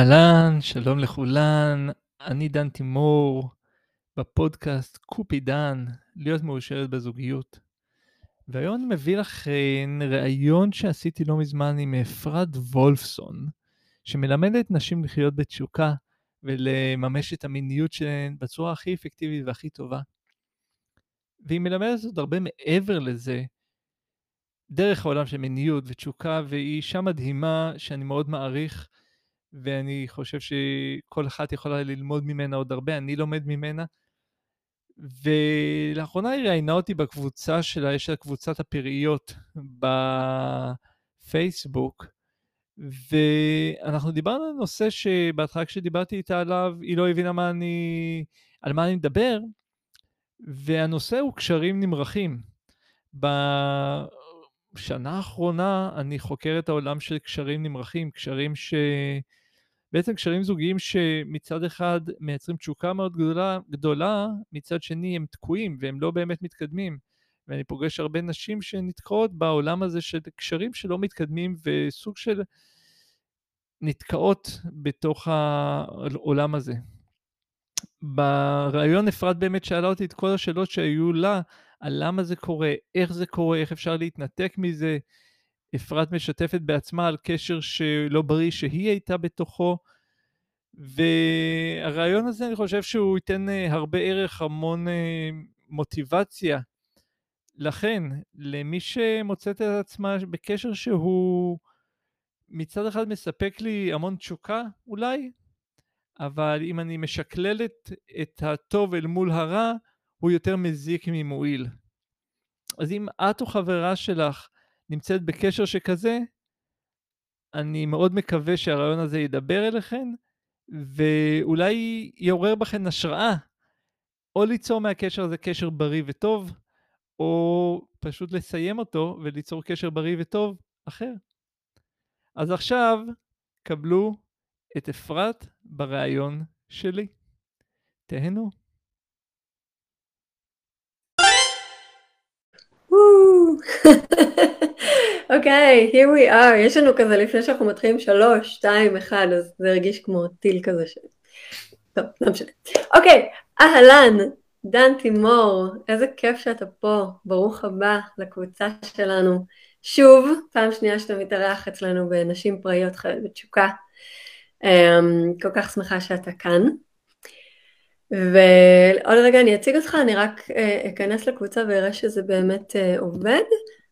אהלן, שלום לכולן, אני דן תימור, בפודקאסט קופידן, להיות מאושרת בזוגיות. והיום אני מביא לכם ראיון שעשיתי לא מזמן עם אפרת וולפסון, שמלמדת נשים לחיות בתשוקה ולממש את המיניות שלהן בצורה הכי אפקטיבית והכי טובה. והיא מלמדת עוד הרבה מעבר לזה, דרך העולם של מיניות ותשוקה, והיא אישה מדהימה שאני מאוד מעריך. ואני חושב שכל אחת יכולה ללמוד ממנה עוד הרבה, אני לומד ממנה. ולאחרונה היא ראיינה אותי בקבוצה שלה, יש לה קבוצת הפראיות בפייסבוק, ואנחנו דיברנו על נושא שבהתחלה כשדיברתי איתה עליו, היא לא הבינה מה אני, על מה אני מדבר, והנושא הוא קשרים נמרחים. בשנה האחרונה אני חוקר את העולם של קשרים נמרחים, קשרים ש... בעצם קשרים זוגיים שמצד אחד מייצרים תשוקה מאוד גדולה, גדולה, מצד שני הם תקועים והם לא באמת מתקדמים. ואני פוגש הרבה נשים שנתקעות בעולם הזה של קשרים שלא מתקדמים וסוג של נתקעות בתוך העולם הזה. בריאיון אפרת באמת שאלה אותי את כל השאלות שהיו לה על למה זה קורה, איך זה קורה, איך אפשר להתנתק מזה, אפרת משתפת בעצמה על קשר שלא בריא שהיא הייתה בתוכו, והרעיון הזה אני חושב שהוא ייתן אה, הרבה ערך, המון אה, מוטיבציה. לכן, למי שמוצאת את עצמה בקשר שהוא מצד אחד מספק לי המון תשוקה אולי, אבל אם אני משקללת את הטוב אל מול הרע, הוא יותר מזיק ממועיל. אז אם את או חברה שלך נמצאת בקשר שכזה, אני מאוד מקווה שהרעיון הזה ידבר אליכן, ואולי יעורר בכן השראה, או ליצור מהקשר הזה קשר בריא וטוב, או פשוט לסיים אותו וליצור קשר בריא וטוב אחר. אז עכשיו קבלו את אפרת בריאיון שלי. תהנו. אוקיי, here we are, יש לנו כזה לפני שאנחנו מתחילים שלוש, שתיים, אחד, אז זה הרגיש כמו טיל כזה ש... טוב, לא משנה. אוקיי, אהלן, דן תימור, איזה כיף שאתה פה, ברוך הבא לקבוצה שלנו. שוב, פעם שנייה שאתה מתארח אצלנו בנשים פראיות חיות בתשוקה. אמ, כל כך שמחה שאתה כאן. ועוד רגע אני אציג אותך, אני רק אה, אכנס לקבוצה ואראה שזה באמת אה, עובד,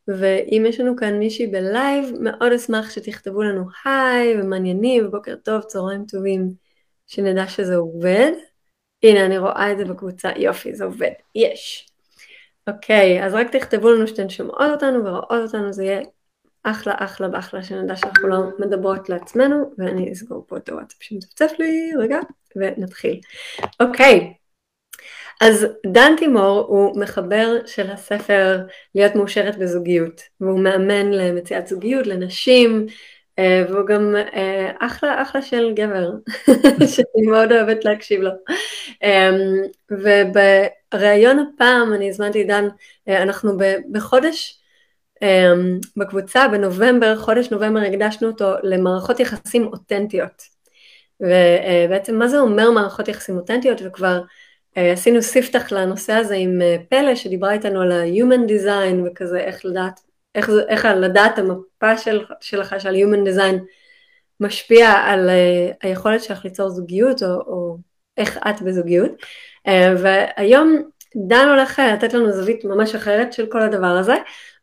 ואם יש לנו כאן מישהי בלייב, מאוד אשמח שתכתבו לנו היי ומעניינים, בוקר טוב, צהריים טובים, שנדע שזה עובד. הנה, אני רואה את זה בקבוצה, יופי, זה עובד, יש. אוקיי, אז רק תכתבו לנו שאתן שומעות אותנו ורואות אותנו, זה יהיה אחלה אחלה באחלה שנדע שאנחנו לא מדברות לעצמנו, ואני אסגור פה את הוואטסאפ שמצפצף לי, רגע, ונתחיל. אוקיי, אז דן תימור הוא מחבר של הספר להיות מאושרת בזוגיות, והוא מאמן למציאת זוגיות לנשים, אה, והוא גם אה, אחלה אחלה של גבר, שאני מאוד אוהבת להקשיב לו. אמ, ובריאיון הפעם אני הזמנתי דן, אה, אנחנו בחודש בקבוצה בנובמבר, חודש נובמבר הקדשנו אותו למערכות יחסים אותנטיות. ובעצם מה זה אומר מערכות יחסים אותנטיות וכבר אה, עשינו ספתח לנושא הזה עם אה, פלא שדיברה איתנו על ה-Human Design וכזה איך לדעת, איך, איך לדעת המפה של, שלך של Human Design משפיע על uh, היכולת שלך ליצור זוגיות או, או איך את בזוגיות uh, והיום דן הולך לתת לנו זווית ממש אחרת של כל הדבר הזה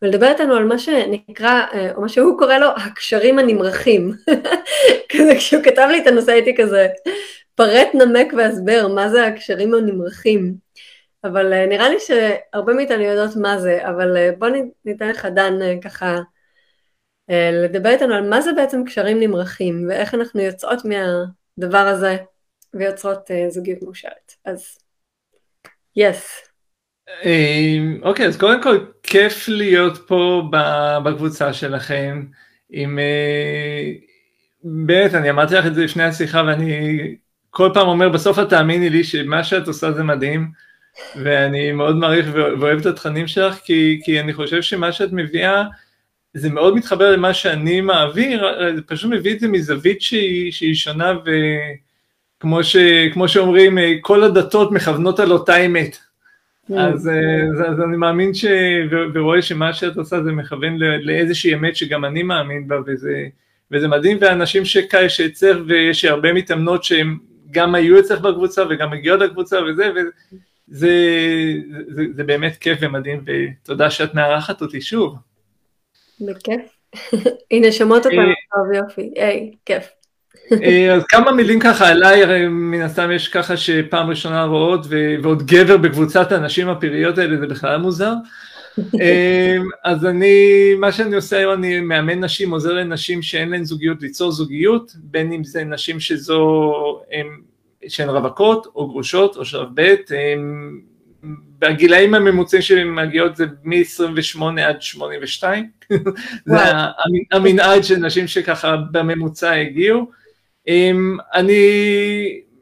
ולדבר איתנו על מה שנקרא, או מה שהוא קורא לו הקשרים הנמרחים. כזה כשהוא כתב לי את הנושא הייתי כזה, פרט נמק והסבר מה זה הקשרים הנמרחים. אבל uh, נראה לי שהרבה מאיתנו יודעות מה זה, אבל uh, בוא ניתן לך דן uh, ככה לדבר איתנו על מה זה בעצם קשרים נמרחים ואיך אנחנו יוצאות מהדבר הזה ויוצרות זוגיות מאושרת. אז יס. Yes. אוקיי, אז קודם כל כיף להיות פה בקבוצה שלכם. עם... באמת, אני אמרתי לך את זה לפני השיחה ואני כל פעם אומר, בסוף את תאמיני לי שמה שאת עושה זה מדהים, ואני מאוד מעריך ואוהב את התכנים שלך, כי, כי אני חושב שמה שאת מביאה זה מאוד מתחבר למה שאני מעביר, זה פשוט מביא את זה מזווית שהיא, שהיא שונה וכמו ש, שאומרים, כל הדתות מכוונות על אותה אמת. Mm. אז, אז, אז אני מאמין ש, ורואה שמה שאת עושה זה מכוון לאיזושהי אמת שגם אני מאמין בה וזה, וזה מדהים, ואנשים שאצלך ויש הרבה מתאמנות שהם גם היו אצלך בקבוצה וגם מגיעות לקבוצה וזה, וזה זה, זה, זה באמת כיף ומדהים, ותודה שאת מארחת אותי שוב. בכיף. הנה, שמות אותנו טוב יופי, היי, כיף. אה, אז כמה מילים ככה עליי, הרי מן הסתם יש ככה שפעם ראשונה רואות, ועוד גבר בקבוצת הנשים הפראיות האלה, זה בכלל מוזר. אה, אז אני, מה שאני עושה היום, אני מאמן נשים, עוזר לנשים שאין להן זוגיות ליצור זוגיות, בין אם זה נשים שזו, שהן רווקות או גרושות או שלב ב', בגילאים הממוצעים שמגיעות זה מ-28 עד 82, זה המנעד של נשים שככה בממוצע הגיעו. אני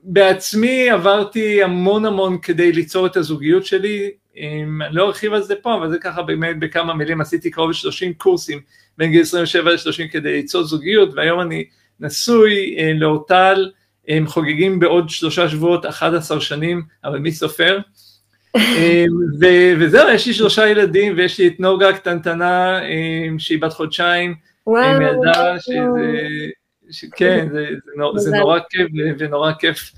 בעצמי עברתי המון המון כדי ליצור את הזוגיות שלי, אני לא ארחיב על זה פה, אבל זה ככה באמת בכמה מילים, עשיתי קרוב ל-30 קורסים בין גיל 27 ל-30 כדי ליצור זוגיות, והיום אני נשוי אה, לאורטל, הם חוגגים בעוד שלושה שבועות 11 שנים, אבל מי סופר? וזהו, יש לי שלושה ילדים, ויש לי את נוגה הקטנטנה, שהיא בת חודשיים, עם ילדה, שזה, כן, זה נורא כיף ונורא כיף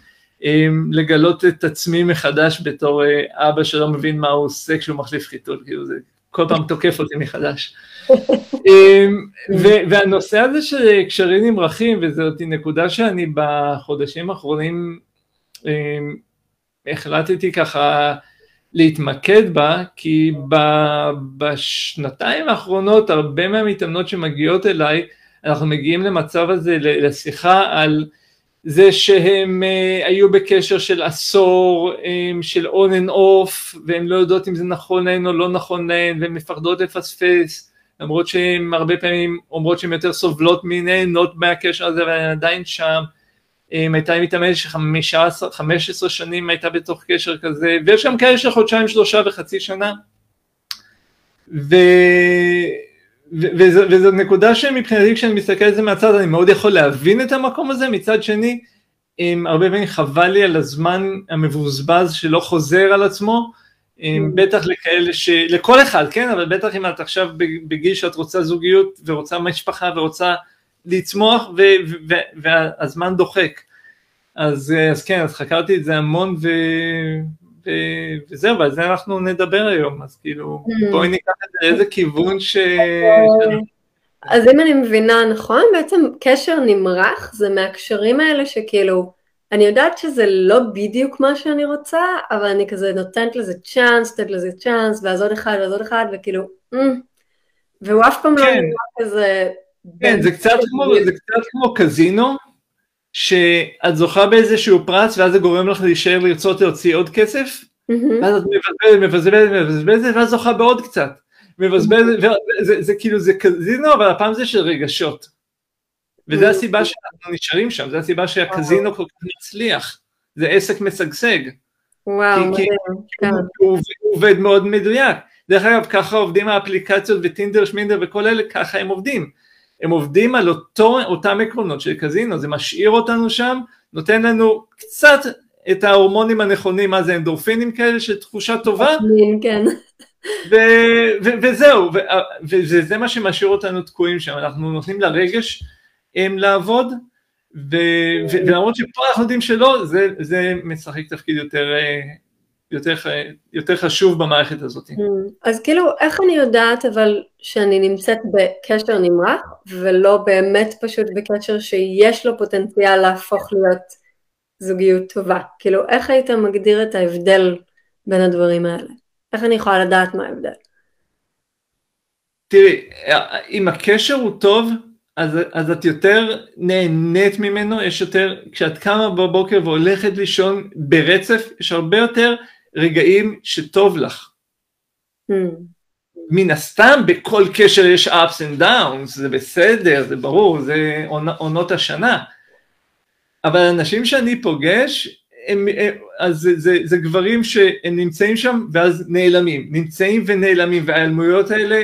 לגלות את עצמי מחדש בתור אה, אבא שלא מבין מה הוא עושה כשהוא מחליף חיתול, כאילו זה כל פעם תוקף אותי מחדש. והנושא הזה של קשרים נמרחים, וזאת נקודה שאני בחודשים האחרונים החלטתי ככה להתמקד בה, כי בשנתיים האחרונות הרבה מהמתאמנות שמגיעות אליי, אנחנו מגיעים למצב הזה, לשיחה על זה שהם uh, היו בקשר של עשור, um, של on and off, והן לא יודעות אם זה נכון להן או לא נכון להן, והן מפחדות לפספס, למרות שהן הרבה פעמים אומרות שהן יותר סובלות מנהנות מהקשר הזה, אבל הן עדיין שם. הייתה מתאמנת ש-15 שנים הייתה בתוך קשר כזה, ויש גם כאלה של חודשיים, שלושה וחצי שנה. ו... וזו, וזו נקודה שמבחינתי כשאני מסתכל על זה מהצד אני מאוד יכול להבין את המקום הזה, מצד שני עם, הרבה פעמים חבל לי על הזמן המבוזבז שלא חוזר על עצמו, עם, mm. בטח לכאלה ש... לכל אחד, כן, אבל בטח אם את עכשיו בגיל שאת רוצה זוגיות ורוצה משפחה ורוצה לצמוח ו, ו, ו, והזמן דוחק. אז, אז כן, אז חקרתי את זה המון ו, ו, וזהו, ועל זה אנחנו נדבר היום, אז כאילו mm. בואי ניקח את זה לאיזה כיוון ש... אז אם אני מבינה נכון, בעצם קשר נמרח זה מהקשרים האלה שכאילו, אני יודעת שזה לא בדיוק מה שאני רוצה, אבל אני כזה נותנת לזה צ'אנס, נותנת לזה צ'אנס, ואז עוד אחד ואז עוד אחד, וכאילו, mm, והוא אף פעם לא כן. לא נראה כזה כן, זה קצת, כמו, זה קצת כמו קזינו, שאת זוכה באיזשהו פרץ ואז זה גורם לך להישאר לרצות להוציא עוד כסף, ואז את מבזבזת, מבזבזת, מבזבזת, ואז זוכה בעוד קצת. מבזבזת, זה, זה כאילו, זה קזינו, אבל הפעם זה של רגשות. וזו הסיבה שאנחנו נשארים שם, זו הסיבה שהקזינו כל כך מצליח. זה עסק משגשג. וואו, מדהים. כן. הוא עובד מאוד מדויק. דרך אגב, ככה עובדים האפליקציות וטינדר, שמינדר וכל אלה, ככה הם עובדים. הם עובדים על אותו, אותם עקרונות של קזינו, זה משאיר אותנו שם, נותן לנו קצת את ההורמונים הנכונים, מה זה אנדורפינים כאלה של תחושה טובה, כן. ו- ו- וזהו, ו- וזה מה שמשאיר אותנו תקועים שם, אנחנו נותנים לרגש הם לעבוד, ו- ולמרות שפה אנחנו יודעים שלא, זה, זה משחק תפקיד יותר אה, יותר, יותר חשוב במערכת הזאת. Mm. אז כאילו, איך אני יודעת אבל שאני נמצאת בקשר נמרח, ולא באמת פשוט בקשר שיש לו פוטנציאל להפוך להיות זוגיות טובה? כאילו, איך היית מגדיר את ההבדל בין הדברים האלה? איך אני יכולה לדעת מה ההבדל? תראי, אם הקשר הוא טוב, אז, אז את יותר נהנית ממנו, יש יותר, כשאת קמה בבוקר והולכת לישון ברצף, יש הרבה יותר רגעים שטוב לך. Mm. מן הסתם בכל קשר יש ups and downs, זה בסדר, זה ברור, זה עונות השנה. אבל אנשים שאני פוגש, הם, הם, אז זה, זה, זה גברים שהם נמצאים שם ואז נעלמים, נמצאים ונעלמים, וההיעלמויות האלה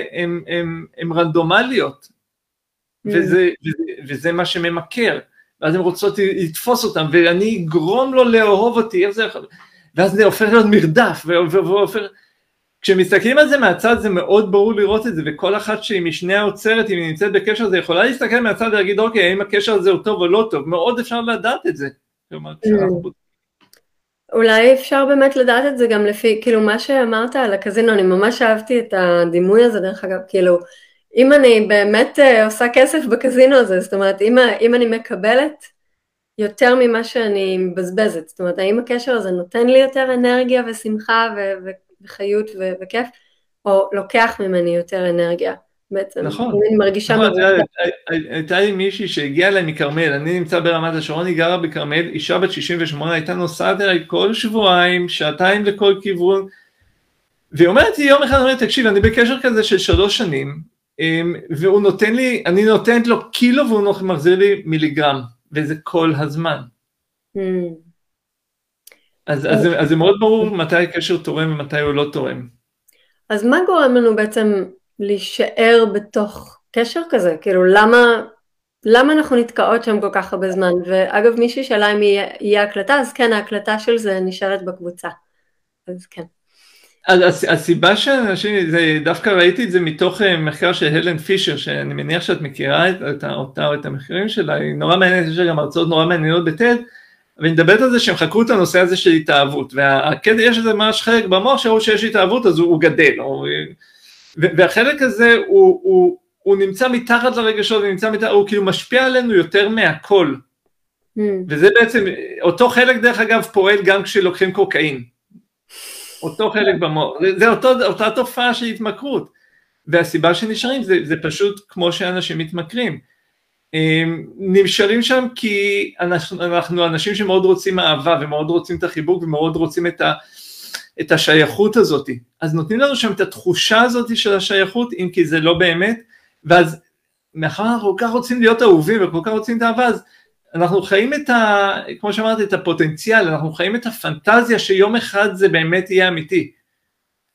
הן רנדומליות, mm. וזה, וזה, וזה מה שממכר, ואז הן רוצות לתפוס אותם, ואני אגרום לו לאהוב אותי, איך זה יכול... ואז זה הופך להיות מרדף, והופך... כשמסתכלים על זה מהצד זה מאוד ברור לראות את זה, וכל אחת שהיא משני האוצרת, אם היא נמצאת בקשר הזה, יכולה להסתכל מהצד ולהגיד, אוקיי, האם הקשר הזה הוא טוב או לא טוב, מאוד אפשר לדעת את זה. כלומר, כשאנחנו... Mm. אולי אפשר באמת לדעת את זה גם לפי, כאילו מה שאמרת על הקזינו, אני ממש אהבתי את הדימוי הזה דרך אגב, כאילו אם אני באמת uh, עושה כסף בקזינו הזה, זאת אומרת אם, אם אני מקבלת יותר ממה שאני מבזבזת, זאת אומרת האם הקשר הזה נותן לי יותר אנרגיה ושמחה ו- ו- וחיות ו- וכיף, או לוקח ממני יותר אנרגיה. בעצם. נכון. אני מרגישה נכון, הייתה לי מישהי שהגיעה אליי מכרמל, אני נמצא ברמת השרון, היא גרה בכרמל, אישה בת 68, הייתה נוסעת אליי כל שבועיים, שעתיים לכל כיוון, והיא אומרת לי יום אחד, אומרת, תקשיב, אני בקשר כזה של שלוש שנים, אמ, והוא נותן לי, אני נותנת לו קילו והוא מחזיר לי מיליגרם, וזה כל הזמן. Mm. אז, אז, אז זה מאוד ברור מתי הקשר תורם ומתי הוא לא תורם. אז מה גורם לנו בעצם להישאר בתוך קשר כזה? כאילו למה, למה אנחנו נתקעות שם כל כך הרבה זמן? ואגב מישהי שאלה אם יהיה, יהיה הקלטה, אז כן ההקלטה של זה נשארת בקבוצה. אז כן. אז הסיבה שאנשים, זה, דווקא ראיתי את זה מתוך אה, מחקר של הלן פישר, שאני מניח שאת מכירה את, את, אותה או את המחקרים שלה, היא נורא מעניינת, יש לה גם הרצאות נורא מעניינות בטד, ואני מדברת על זה שהם חקרו את הנושא הזה של התאהבות, והקטע יש איזה ממש חלק במוח שראו שיש התאהבות אז הוא, הוא גדל, הוא, והחלק הזה הוא, הוא, הוא נמצא מתחת לרגשות, ונמצא מתחת, הוא כאילו משפיע עלינו יותר מהכל. Mm. וזה בעצם, אותו חלק דרך אגב פועל גם כשלוקחים קוקאין. אותו חלק במוח, זה, זה אותו, אותה תופעה של התמכרות. והסיבה שנשארים זה, זה פשוט כמו שאנשים מתמכרים. נשארים שם כי אנחנו, אנחנו אנשים שמאוד רוצים אהבה ומאוד רוצים את החיבוק ומאוד רוצים את, ה, את השייכות הזאת. אז נותנים לנו שם את התחושה הזאת של השייכות, אם כי זה לא באמת, ואז מאחר אנחנו כל כך רוצים להיות אהובים וכל כך רוצים את האהבה, אז אנחנו חיים את ה... כמו שאמרתי, את הפוטנציאל, אנחנו חיים את הפנטזיה שיום אחד זה באמת יהיה אמיתי.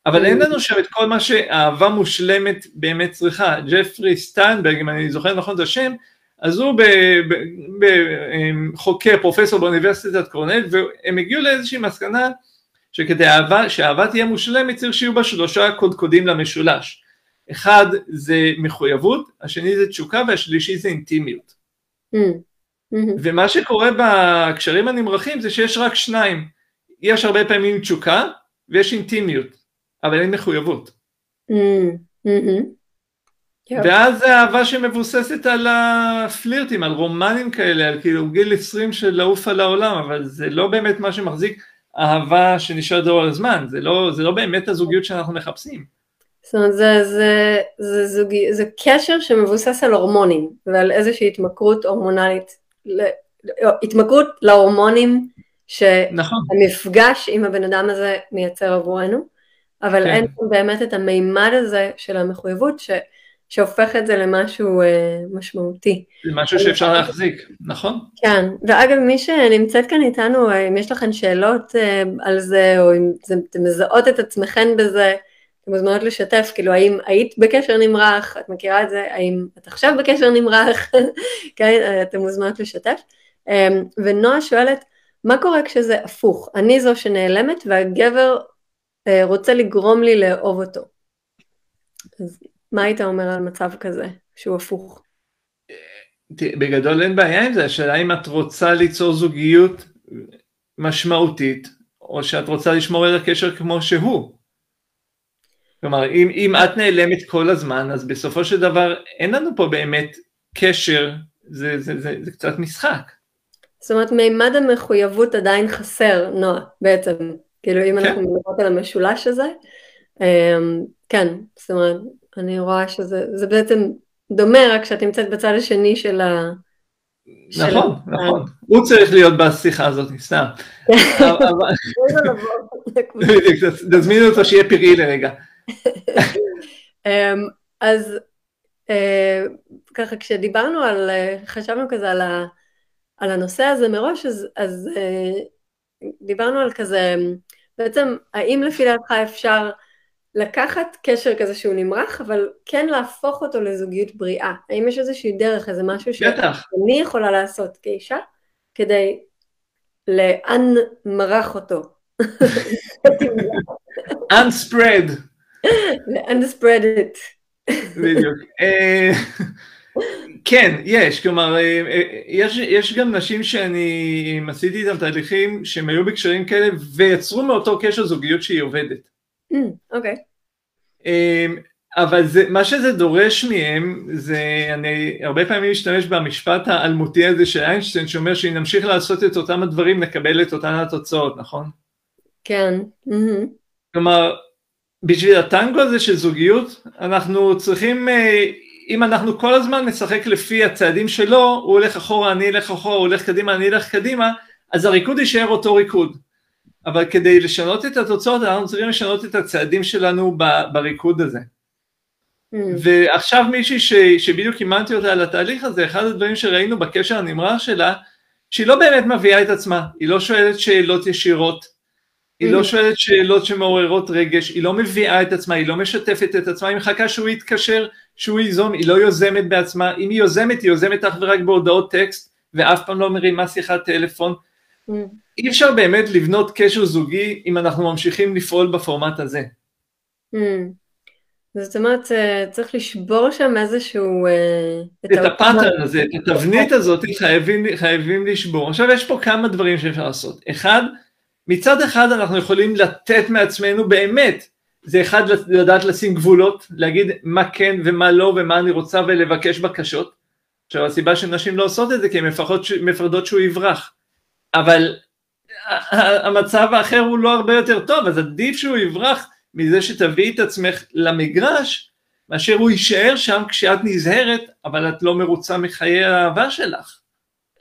אבל אין לנו שם את כל מה שאהבה מושלמת באמת צריכה. ג'פרי סטיינברג, אם אני זוכר נכון את השם, אז הוא חוקר, פרופסור באוניברסיטת קורנל, והם הגיעו לאיזושהי מסקנה שכדי אהבה, שהאהבה תהיה מושלמת צריך שיהיו בה שלושה קודקודים למשולש. אחד זה מחויבות, השני זה תשוקה והשלישי זה אינטימיות. Mm. ומה שקורה בקשרים הנמרחים זה שיש רק שניים. יש הרבה פעמים תשוקה ויש אינטימיות, אבל אין מחויבות. ואז זה אהבה שמבוססת על הפלירטים, על רומנים כאלה, על כאילו גיל 20 של לעוף על העולם, אבל זה לא באמת מה שמחזיק אהבה שנשארת דור הזמן, זה לא, זה לא באמת הזוגיות שאנחנו מחפשים. זאת אומרת, זה, זה, זה, זוגי, זה קשר שמבוסס על הורמונים ועל איזושהי התמכרות הורמונלית, התמכרות להורמונים שהמפגש נכון. עם הבן אדם הזה מייצר עבורנו, אבל כן. אין באמת את המימד הזה של המחויבות ש... שהופך את זה למשהו אה, משמעותי. זה משהו שאפשר להחזיק, נכון? כן, ואגב מי שנמצאת כאן איתנו, אה, אם יש לכם שאלות אה, על זה, או אם אתם מזהות את עצמכם בזה, אתם מוזמנות לשתף, כאילו האם היית בקשר נמרח, את מכירה את זה, האם את עכשיו בקשר נמרח, כן, אתם מוזמנות לשתף. אה, ונועה שואלת, מה קורה כשזה הפוך? אני זו שנעלמת והגבר אה, רוצה לגרום לי לאהוב אותו. אז מה היית אומר על מצב כזה, שהוא הפוך? בגדול אין בעיה עם זה, השאלה אם את רוצה ליצור זוגיות משמעותית, או שאת רוצה לשמור על הקשר כמו שהוא. כלומר, אם, אם את נעלמת כל הזמן, אז בסופו של דבר אין לנו פה באמת קשר, זה, זה, זה, זה קצת משחק. זאת אומרת, מימד המחויבות עדיין חסר, נועה, בעצם. כאילו, אם כן. אנחנו מדברות על המשולש הזה, אמ, כן, זאת אומרת, אני רואה שזה בעצם דומה, רק שאת נמצאת בצד השני של ה... נכון, נכון. הוא צריך להיות בשיחה הזאת, סתם. תזמינו אותו שיהיה פראי לרגע. אמ, אז אה, ככה כשדיברנו על, חשבנו כזה על, ה, על הנושא הזה מראש, אז, אז אה, דיברנו על כזה, בעצם האם לפי דעתך אפשר לקחת קשר כזה שהוא נמרח, אבל כן להפוך אותו לזוגיות בריאה? האם יש איזושהי דרך, איזה משהו שאני יכולה לעשות כאישה, כדי לאן מרח אותו? unspread. unspread it. בדיוק. אה, כן, יש, כלומר, אה, אה, יש, יש גם נשים שאני עשיתי איתן תהליכים שהם היו בקשרים כאלה ויצרו מאותו קשר זוגיות שהיא עובדת. אוקיי. Mm, okay. אבל זה, מה שזה דורש מהם, זה, אני הרבה פעמים משתמש במשפט האלמותי הזה של איינשטיין, שאומר שאם נמשיך לעשות את אותם הדברים, נקבל את אותן התוצאות, נכון? כן. Mm-hmm. כלומר, בשביל הטנגו הזה של זוגיות, אנחנו צריכים, אה, אם אנחנו כל הזמן נשחק לפי הצעדים שלו, הוא הולך אחורה, אני אלך אחורה, הוא הולך קדימה, אני אלך קדימה, אז הריקוד יישאר אותו ריקוד. אבל כדי לשנות את התוצאות, אנחנו צריכים לשנות את הצעדים שלנו בריקוד הזה. Mm. ועכשיו מישהי ש, שבדיוק אימנתי אותה על התהליך הזה, אחד הדברים שראינו בקשר הנמרח שלה, שהיא לא באמת מביאה את עצמה, היא לא שואלת שאלות ישירות, היא לא. שואלת שאלות שמעוררות רגש, היא לא מביאה את עצמה, היא לא משתפת את עצמה, היא מחכה שהוא יתקשר, שהוא ייזום, היא לא יוזמת בעצמה, אם היא יוזמת, היא יוזמת אך ורק בהודעות טקסט, ואף פעם לא מרימה שיחת טלפון. Mm. אי אפשר באמת לבנות קשר זוגי אם אנחנו ממשיכים לפעול בפורמט הזה. Mm. זאת אומרת, אה, צריך לשבור שם איזשהו... אה, את, הפאטרן הזה, את התבנית הזאת חייבים לשבור. עכשיו יש פה כמה דברים שאפשר לעשות. אחד, מצד אחד אנחנו יכולים לתת מעצמנו באמת, זה אחד לדעת לשים גבולות, להגיד מה כן ומה לא ומה אני רוצה ולבקש בקשות. עכשיו הסיבה שנשים לא עושות את זה כי הן מפחדות שהוא יברח. אבל המצב האחר הוא לא הרבה יותר טוב, אז עדיף שהוא יברח מזה שתביאי את עצמך למגרש, מאשר הוא יישאר שם כשאת נזהרת, אבל את לא מרוצה מחיי האהבה שלך.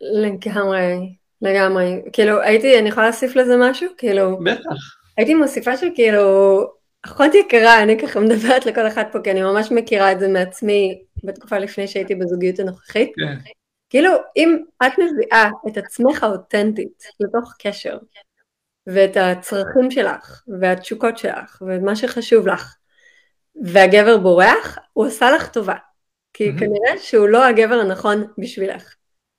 לגמרי, לגמרי. כאילו, הייתי, אני יכולה להוסיף לזה משהו? כאילו... בטח. הייתי מוסיפה שכאילו, אחות יקרה, אני ככה מדברת לכל אחת פה, כי אני ממש מכירה את זה מעצמי בתקופה לפני שהייתי בזוגיות הנוכחית. כן. כאילו, אם את מביאה את עצמך האותנטית לתוך קשר, ואת הצרכים שלך, והתשוקות שלך, ומה שחשוב לך, והגבר בורח, הוא עשה לך טובה. כי mm-hmm. כנראה שהוא לא הגבר הנכון בשבילך.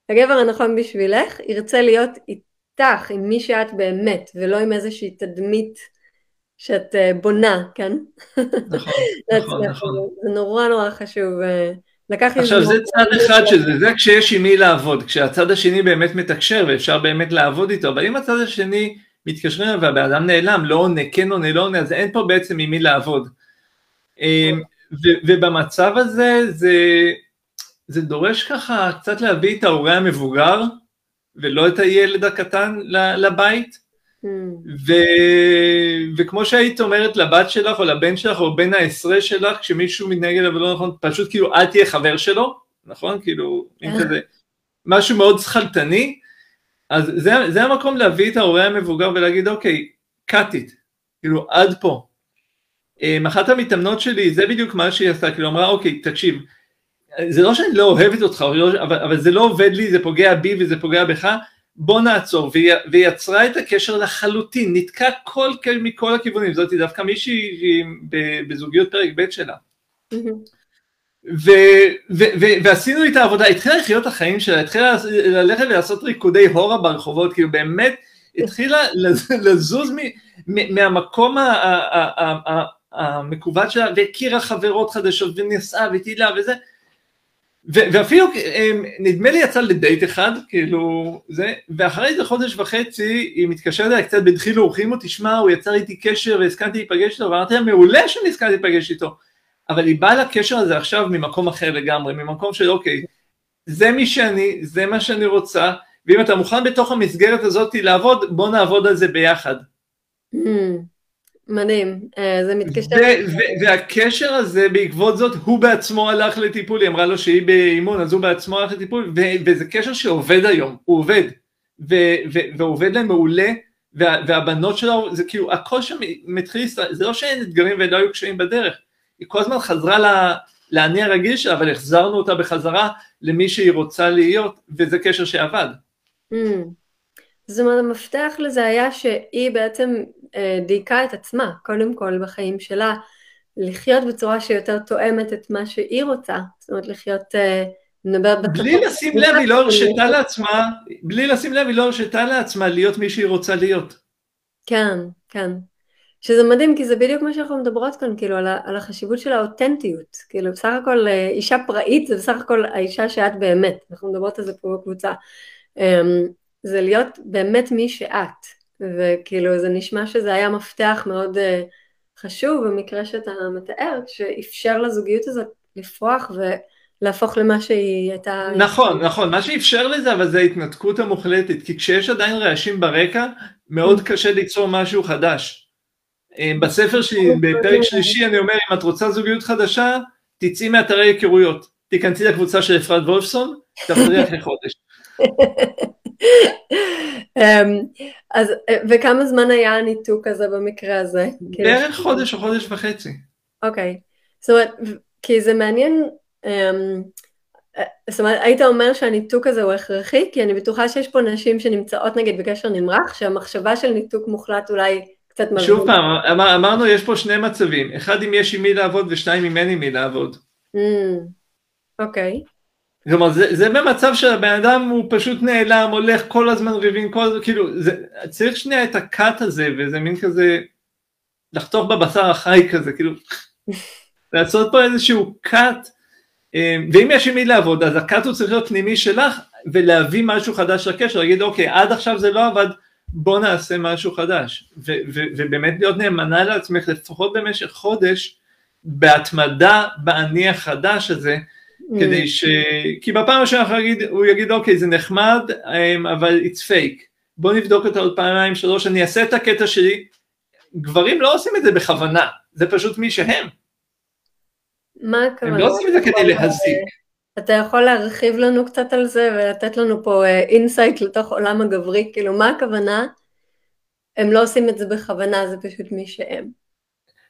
הגבר הנכון בשבילך ירצה להיות איתך, עם מי שאת באמת, ולא עם איזושהי תדמית שאת uh, בונה, כן? נכון, נכון, נכון. זה נורא נורא חשוב. Uh, לקח עכשיו זה צד אחד של זה, זה כשיש עם מי לעבוד, כשהצד השני באמת מתקשר ואפשר באמת לעבוד איתו, אבל אם הצד השני מתקשרים והבן אדם נעלם, לא עונה, כן עונה, לא עונה, אז אין פה בעצם עם מי לעבוד. אמ, ובמצב הזה זה, זה דורש ככה קצת להביא את ההורה המבוגר ולא את הילד הקטן לבית. Mm. ו... וכמו שהיית אומרת לבת שלך או לבן שלך או בן העשרה שלך כשמישהו מתנהג אליו לא נכון, פשוט כאילו אל תהיה חבר שלו, נכון? כאילו, אם אה. כזה, משהו מאוד שכלתני, אז זה, זה המקום להביא את ההורה המבוגר ולהגיד אוקיי, cut it, כאילו עד פה. אמ, אחת המתאמנות שלי, זה בדיוק מה שהיא עשתה, כאילו אמרה אוקיי, תקשיב, זה לא שאני לא אוהבת אותך, לא, אבל, אבל זה לא עובד לי, זה פוגע בי וזה פוגע בך, בוא נעצור, והיא, והיא יצרה את הקשר לחלוטין, נתקע כל מכל הכיוונים, זאת דווקא מישהי בזוגיות פרק ב' שלה. ו, ו, ו, ועשינו איתה עבודה, התחילה לחיות את החיים שלה, התחילה ללכת ולעשות ריקודי הורה ברחובות, כאילו באמת התחילה לזוז מ, מ, מהמקום המקוות שלה, והכירה חברות חדשות, ונסעה, וטילה וזה, ואפילו אמ, נדמה לי יצא לדייט אחד, כאילו זה, ואחרי איזה חודש וחצי היא מתקשרת אליי קצת בדחילו ורחימו, תשמע, הוא יצר איתי קשר והסכמתי להיפגש איתו, ואמרתי לה, מעולה שאני הסכמתי להיפגש איתו. אבל היא באה לקשר הזה עכשיו ממקום אחר לגמרי, ממקום של אוקיי, זה מי שאני, זה מה שאני רוצה, ואם אתה מוכן בתוך המסגרת הזאת לעבוד, בוא נעבוד על זה ביחד. Mm, מדהים, אה, זה מתקשר. והקשר הזה, בעקבות זאת, הוא בעצמו הלך לטיפול, היא אמרה לו שהיא באימון, אז הוא בעצמו הלך לטיפול, וזה קשר שעובד היום, הוא עובד, והוא עובד להם מעולה, והבנות שלו, זה כאילו, הכל שם מתחיל, זה לא שאין אתגרים ולא היו קשיים בדרך, היא כל הזמן חזרה לאני הרגיל שלה, אבל החזרנו אותה בחזרה למי שהיא רוצה להיות, וזה קשר שעבד. Mm. זאת אומרת, המפתח לזה היה שהיא בעצם אה, דייקה את עצמה, קודם כל בחיים שלה, לחיות בצורה שיותר תואמת את מה שהיא רוצה, זאת אומרת לחיות, אה, מדברת בלי לשים לב, היא לא הרשתה לעצמה, בלי לשים לב, היא לא הרשתה לעצמה להיות מי שהיא רוצה להיות. כן, כן. שזה מדהים, כי זה בדיוק מה שאנחנו מדברות כאן, כאילו, על, על החשיבות של האותנטיות. כאילו, בסך הכל אה, אישה פראית זה בסך הכל האישה שאת באמת. אנחנו מדברות על זה פה בקבוצה. זה להיות באמת מי שאת. וכאילו, זה נשמע שזה היה מפתח מאוד אה, חשוב במקרה שאתה מתאר, שאפשר לזוגיות הזאת לפרוח ולהפוך למה שהיא הייתה... נכון, נכון, מה שאפשר לזה אבל זה ההתנתקות המוחלטת, כי כשיש עדיין רעשים ברקע, מאוד קשה ליצור משהו חדש. אה, בספר שלי, בפרק שלישי, אני אומר, אם את רוצה זוגיות חדשה, תצאי מאתרי היכרויות. תיכנסי לקבוצה של אפרת וולפסון, תחזרי אחרי חודש. אמ, אז, אה, וכמה זמן היה הניתוק הזה במקרה הזה? בערך חודש או חודש וחצי. אוקיי. זאת אומרת, כי זה מעניין, אמ, אה, זאת אומרת, היית אומר שהניתוק הזה הוא הכרחי? כי אני בטוחה שיש פה נשים שנמצאות נגיד בקשר נמרח, שהמחשבה של ניתוק מוחלט אולי קצת מבין. שוב פעם, אמר, אמרנו יש פה שני מצבים, אחד אם יש עם מי לעבוד ושניים אם אין עם מי לעבוד. Mm, אוקיי. Mm, okay. כלומר זה, זה במצב שהבן אדם הוא פשוט נעלם, הולך כל הזמן ריבים, כל הזמן, כאילו, זה, צריך שנייה את הקאט הזה, וזה מין כזה, לחתוך בבשר החי כזה, כאילו, לעשות פה איזשהו קאט, אה, ואם יש עם מי לעבוד, אז הקאט הוא צריך להיות פנימי שלך, ולהביא משהו חדש לקשר, להגיד אוקיי, עד עכשיו זה לא עבד, בוא נעשה משהו חדש, ו- ו- ובאמת להיות נאמנה לעצמך לפחות במשך חודש, בהתמדה באני החדש הזה. כדי ש... כי בפעם הראשונה הוא יגיד אוקיי זה נחמד אמ, אבל it's fake בוא נבדוק אותה עוד פעמיים שלוש אני אעשה את הקטע שלי גברים לא עושים את זה בכוונה זה פשוט מי שהם. מה הכוונה? הם לא עושים את זה כדי להזיק. אתה יכול להרחיב לנו קצת על זה ולתת לנו פה insight uh, לתוך עולם הגברי, כאילו מה הכוונה? הם לא עושים את זה בכוונה, זה פשוט מי שהם.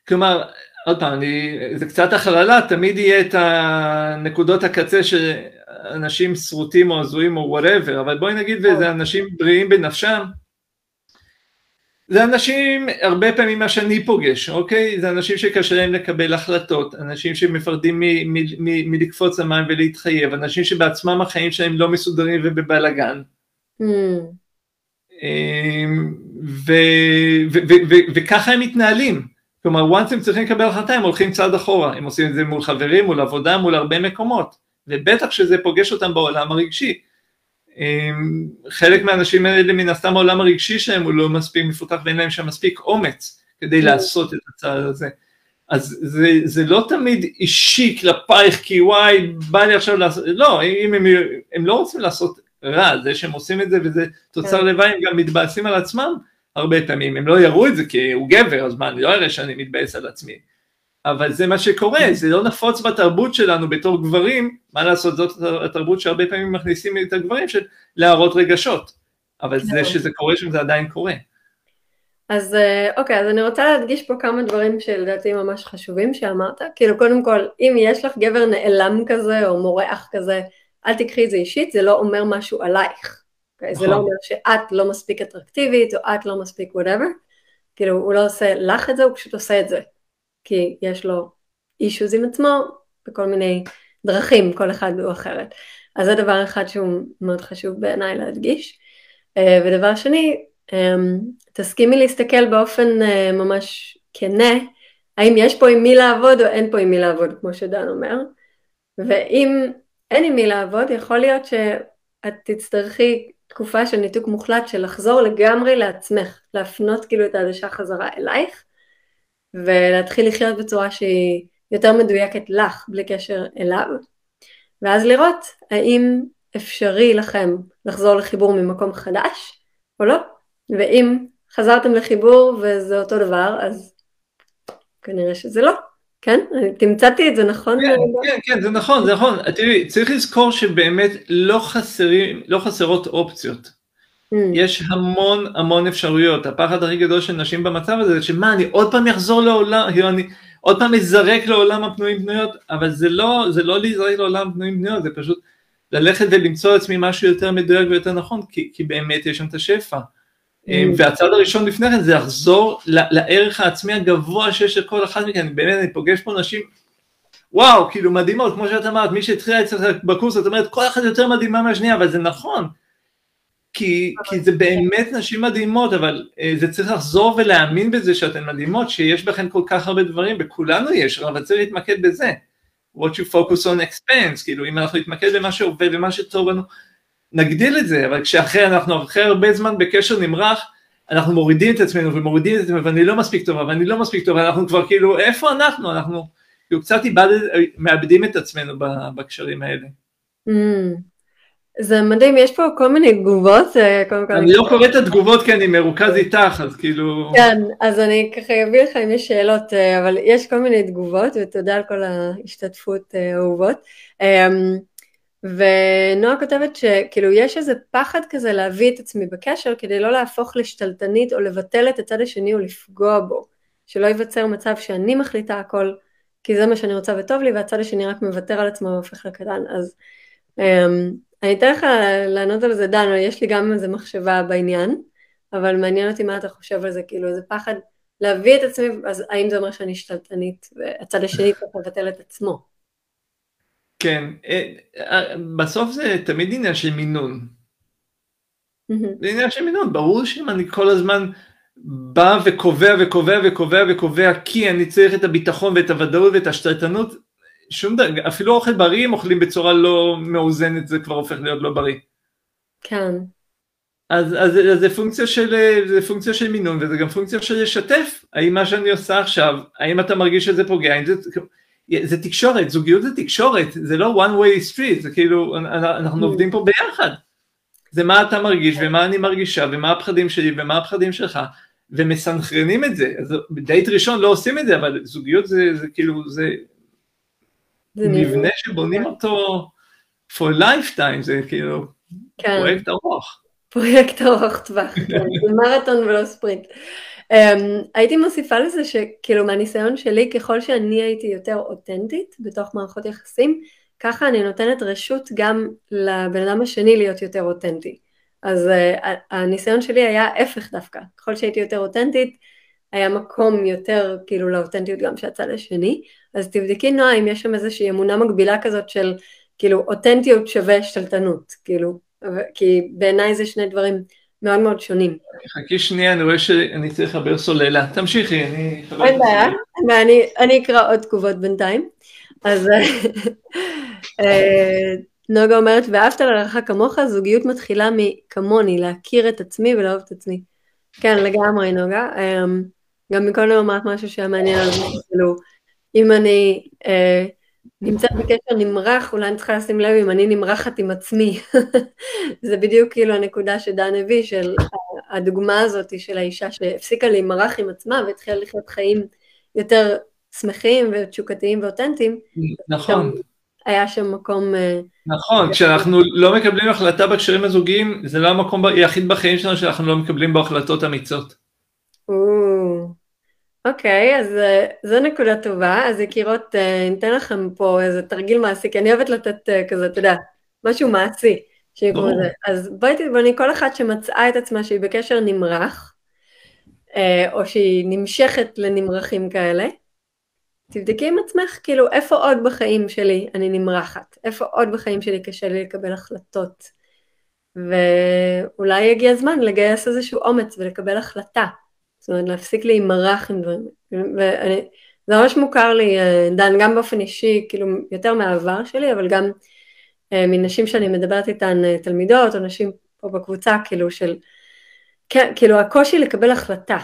כלומר, עוד פעם, אני, זה קצת הכללה, תמיד יהיה את הנקודות הקצה שאנשים שרוטים או הזויים או וואטאבר, אבל בואי נגיד וזה אנשים בריאים בנפשם, זה אנשים הרבה פעמים מה שאני פוגש, אוקיי? זה אנשים שקשה להם לקבל החלטות, אנשים שמפרדים מלקפוץ למים ולהתחייב, אנשים שבעצמם החיים שלהם לא מסודרים ובבלאגן. Mm. אמ, וככה הם מתנהלים. כלומר, once הם צריכים לקבל החלטה, הם הולכים צעד אחורה, הם עושים את זה מול חברים, מול עבודה, מול הרבה מקומות, ובטח שזה פוגש אותם בעולם הרגשי. אמ, חלק מהאנשים האלה מן הסתם העולם הרגשי שלהם הוא לא מספיק מפותח ואין להם שם מספיק אומץ כדי לעשות את הצעד הזה. אז זה, זה לא תמיד אישי כלפייך כי וואי בא לי עכשיו לעשות, לא, אם הם, הם לא רוצים לעשות רע, זה שהם עושים את זה וזה תוצר כן. לוואי, הם גם מתבאסים על עצמם הרבה פעמים, הם לא יראו את זה כי הוא גבר, אז מה, אני לא אראה שאני מתבאס על עצמי. אבל זה מה שקורה, זה לא נפוץ בתרבות שלנו בתור גברים, מה לעשות, זאת התרבות שהרבה פעמים מכניסים את הגברים של להראות רגשות, אבל זה נכון. שזה קורה שם זה עדיין קורה. אז אה, אוקיי, אז אני רוצה להדגיש פה כמה דברים שלדעתי ממש חשובים שאמרת, כאילו קודם כל, אם יש לך גבר נעלם כזה או מורח כזה, אל תקחי את זה אישית, זה לא אומר משהו עלייך. Okay, זה לא נכון. אומר שאת לא מספיק אטרקטיבית או את לא מספיק whatever, כאילו הוא לא עושה לך את זה, הוא פשוט עושה את זה, כי יש לו אישוז עם עצמו בכל מיני דרכים, כל אחד הוא אחרת. אז זה דבר אחד שהוא מאוד חשוב בעיניי להדגיש. אה, ודבר שני, אמ, תסכימי להסתכל באופן אה, ממש כנה, האם יש פה עם מי לעבוד או אין פה עם מי לעבוד, כמו שדן אומר, ואם אין עם מי לעבוד, יכול להיות שאת תצטרכי תקופה של ניתוק מוחלט של לחזור לגמרי לעצמך, להפנות כאילו את העדשה חזרה אלייך ולהתחיל לחיות בצורה שהיא יותר מדויקת לך בלי קשר אליו. ואז לראות האם אפשרי לכם לחזור לחיבור ממקום חדש או לא. ואם חזרתם לחיבור וזה אותו דבר אז כנראה שזה לא כן? תמצאתי את זה נכון? כן, כן, כן, זה נכון, זה נכון. תראי, צריך לזכור שבאמת לא חסרים, לא חסרות אופציות. Mm. יש המון המון אפשרויות. הפחד הכי גדול של נשים במצב הזה, זה שמה, אני עוד פעם אחזור לעולם, כאילו אני עוד פעם אזרק לעולם הפנויים פנויות, אבל זה לא, זה לא להיזרק לעולם הפנויים פנויות, זה פשוט ללכת ולמצוא לעצמי משהו יותר מדויק ויותר נכון, כי, כי באמת יש שם את השפע. Mm. והצד הראשון לפני כן זה לחזור לערך העצמי הגבוה שיש לכל אחד מכם, באמת אני פוגש פה נשים, וואו, כאילו מדהימות, כמו שאת אמרת, מי שהתחילה אצלך בקורס, את אומרת, כל אחת יותר מדהימה מהשנייה, אבל זה נכון. כי, כי זה באמת נשים מדהימות, אבל uh, זה צריך לחזור ולהאמין בזה שאתן מדהימות, שיש בכן כל כך הרבה דברים, וכולנו יש, אבל צריך להתמקד בזה. what you focus on expense, כאילו אם אנחנו נתמקד במה שעובד ומה שטוב לנו, נגדיל את זה, אבל כשאחרי אנחנו אחרי הרבה זמן בקשר נמרח, אנחנו מורידים את עצמנו ומורידים את עצמנו ואני לא מספיק טובה ואני לא מספיק טובה, אנחנו כבר כאילו איפה אנחנו, אנחנו כאילו קצת איבד, מאבדים את עצמנו בקשרים האלה. Mm. זה מדהים, יש פה כל מיני תגובות. אה, אני לא קורא את התגובות כי אני מרוכז איתך, אז כאילו... כן, אז אני ככה אביא לך אם יש שאלות, אה, אבל יש כל מיני תגובות, ותודה על כל ההשתתפות האהובות. ונועה כותבת שכאילו יש איזה פחד כזה להביא את עצמי בקשר כדי לא להפוך לשתלטנית או לבטל את הצד השני או לפגוע בו, שלא ייווצר מצב שאני מחליטה הכל, כי זה מה שאני רוצה וטוב לי, והצד השני רק מוותר על עצמו והופך לקטן, אז... אמ, אני אתן לך לענות על זה, דן, יש לי גם איזה מחשבה בעניין, אבל מעניין אותי מה אתה חושב על זה, כאילו זה פחד להביא את עצמי, אז האם זה אומר שאני שתלטנית, והצד השני צריך לבטל את עצמו. כן, אה, אה, בסוף זה תמיד עניין של מינון. זה עניין של מינון, ברור שאם אני כל הזמן בא וקובע וקובע וקובע וקובע כי אני צריך את הביטחון ואת הוודאות ואת השתלטנות, שום דבר, אפילו אוכל בריא אם אוכלים בצורה לא מאוזנת זה כבר הופך להיות לא בריא. כן. אז, אז, אז זה, פונקציה של, זה פונקציה של מינון וזה גם פונקציה של לשתף, האם מה שאני עושה עכשיו, האם אתה מרגיש שזה פוגע, האם זה, זה תקשורת, זוגיות זה תקשורת, זה לא one way street, זה כאילו, אנחנו mm. עובדים פה ביחד. זה מה אתה מרגיש ומה אני מרגישה ומה הפחדים שלי ומה הפחדים שלך ומסנכרנים את זה, אז דייט ראשון לא עושים את זה, אבל זוגיות זה, זה כאילו, זה מבנה שבונים אותו for lifetime, זה כאילו כן. פרויקט ארוך. פרויקט ארוך טווח, כן, זה מרתון ולא ספרינט. Um, הייתי מוסיפה לזה שכאילו מהניסיון שלי, ככל שאני הייתי יותר אותנטית בתוך מערכות יחסים, ככה אני נותנת רשות גם לבן אדם השני להיות יותר אותנטי. אז uh, הניסיון שלי היה ההפך דווקא, ככל שהייתי יותר אותנטית, היה מקום יותר כאילו לאותנטיות גם של הצד השני, אז תבדקי נועה אם יש שם איזושהי אמונה מגבילה כזאת של כאילו אותנטיות שווה שתלטנות, כאילו, כי בעיניי זה שני דברים מאוד מאוד שונים. חכי שנייה, אני רואה שאני צריך לחבר סוללה, תמשיכי, אני... אין בעיה, אני אקרא עוד תגובות בינתיים. אז אה, נוגה אומרת, ואהבת לרעך כמוך, זוגיות מתחילה מכמוני, להכיר את עצמי ולאהוב את עצמי. כן, לגמרי, נוגה. אמ, גם מקודם אמרת משהו שהיה מעניין כאילו, אם אני אה, נמצאת בקשר נמרח, אולי אני צריכה לשים לב אם אני נמרחת עם עצמי. זה בדיוק כאילו הנקודה שדן הביא, של הדוגמה הזאת של האישה שהפסיקה להימרח עם עצמה והתחילה לחיות חיים יותר שמחים ותשוקתיים ואותנטיים. נכון. היה שם מקום... אה, נכון, כשאנחנו לא מקבלים החלטה בקשרים הזוגיים, זה לא המקום היחיד בחיים שלנו שאנחנו לא מקבלים בו החלטות אמיצות. אוקיי, אז אה, זו נקודה טובה. אז יקירות, אה, ניתן לכם פה איזה תרגיל מעשי, כי אני אוהבת לתת כזה, אתה יודע, משהו מעשי. זה. אז בואי תתבונני, כל אחת שמצאה את עצמה שהיא בקשר נמרח, או שהיא נמשכת לנמרחים כאלה, תבדקי עם עצמך, כאילו, איפה עוד בחיים שלי אני נמרחת? איפה עוד בחיים שלי קשה לי לקבל החלטות? ואולי יגיע הזמן לגייס איזשהו אומץ ולקבל החלטה. זאת אומרת, להפסיק להימרח עם דברים. ואני, זה ממש מוכר לי, אה, דן, גם באופן אישי, כאילו, יותר מהעבר שלי, אבל גם אה, מנשים שאני מדברת איתן, אה, תלמידות, או נשים פה בקבוצה, כאילו, של, כן, כאילו, הקושי לקבל החלטה.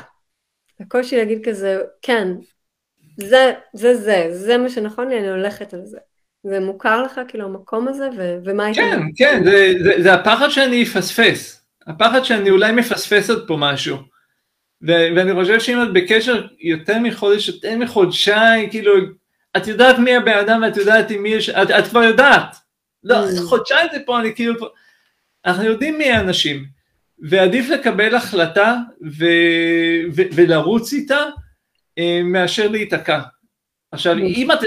הקושי להגיד כזה, כן, זה, זה, זה, זה מה שנכון לי, אני הולכת על זה. זה מוכר לך, כאילו, המקום הזה, ו- ומה הייתה... כן, כן, זה, זה, זה הפחד שאני אפספס. הפחד שאני אולי מפספסת פה משהו. ו- ואני חושב שאם את בקשר יותר מחודש, יותר מחודשיים, כאילו, את יודעת מי הבן אדם ואת יודעת עם מי יש, את, את כבר יודעת. לא, mm. חודשיים זה פה, אני כאילו. אנחנו יודעים מי האנשים, ועדיף לקבל החלטה ו- ו- ולרוץ איתה, אה, מאשר להיתקע. עכשיו, אם את...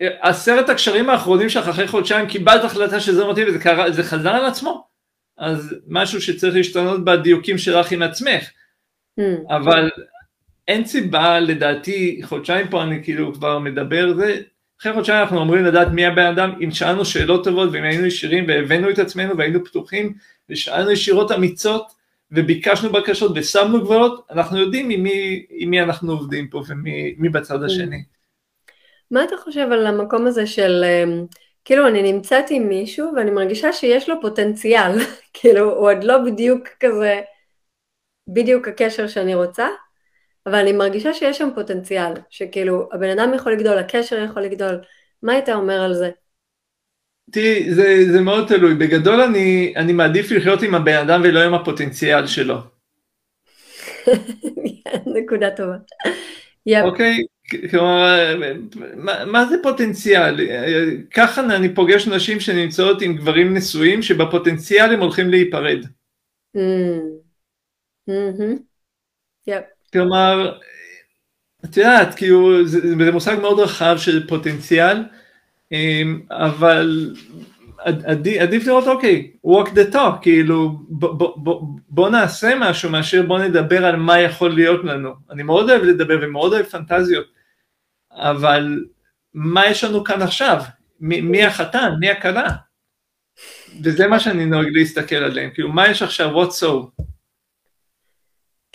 עשרת הקשרים האחרונים שלך אחרי חודשיים קיבלת החלטה שזה מתאים וזה קרה, חזר על עצמו. אז משהו שצריך להשתנות בדיוקים שלך עם עצמך. Mm. אבל אין סיבה לדעתי, חודשיים פה אני כאילו כבר מדבר, זה, אחרי חודשיים אנחנו אומרים לדעת מי הבן אדם, אם שאלנו שאלות טובות ואם היינו ישירים והבאנו את עצמנו והיינו פתוחים ושאלנו ישירות אמיצות וביקשנו בקשות ושמנו גבולות, אנחנו יודעים עם מי, עם מי אנחנו עובדים פה ומי בצד mm. השני. מה אתה חושב על המקום הזה של, אמ, כאילו אני נמצאת עם מישהו ואני מרגישה שיש לו פוטנציאל, כאילו הוא עוד לא בדיוק כזה, בדיוק הקשר שאני רוצה, אבל אני מרגישה שיש שם פוטנציאל, שכאילו הבן אדם יכול לגדול, הקשר יכול לגדול, מה היית אומר על זה? תראי, זה, זה מאוד תלוי, בגדול אני, אני מעדיף לחיות עם הבן אדם ולא עם הפוטנציאל שלו. נקודה טובה. אוקיי, כלומר, מה, מה זה פוטנציאל? ככה אני פוגש נשים שנמצאות עם גברים נשואים שבפוטנציאל הם הולכים להיפרד. Mm. Mm-hmm. כלומר, את יודעת, כאילו, זה, זה מושג מאוד רחב של פוטנציאל, אמ, אבל עדיף, עדיף לראות, אוקיי, walk the talk, כאילו, בוא, בוא, בוא, בוא נעשה משהו מאשר בוא נדבר על מה יכול להיות לנו. אני מאוד אוהב לדבר ומאוד אוהב פנטזיות, אבל מה יש לנו כאן עכשיו? מי, מי החתן? מי הכלה? וזה מה שאני נוהג להסתכל עליהם, כאילו, מה יש עכשיו? what so?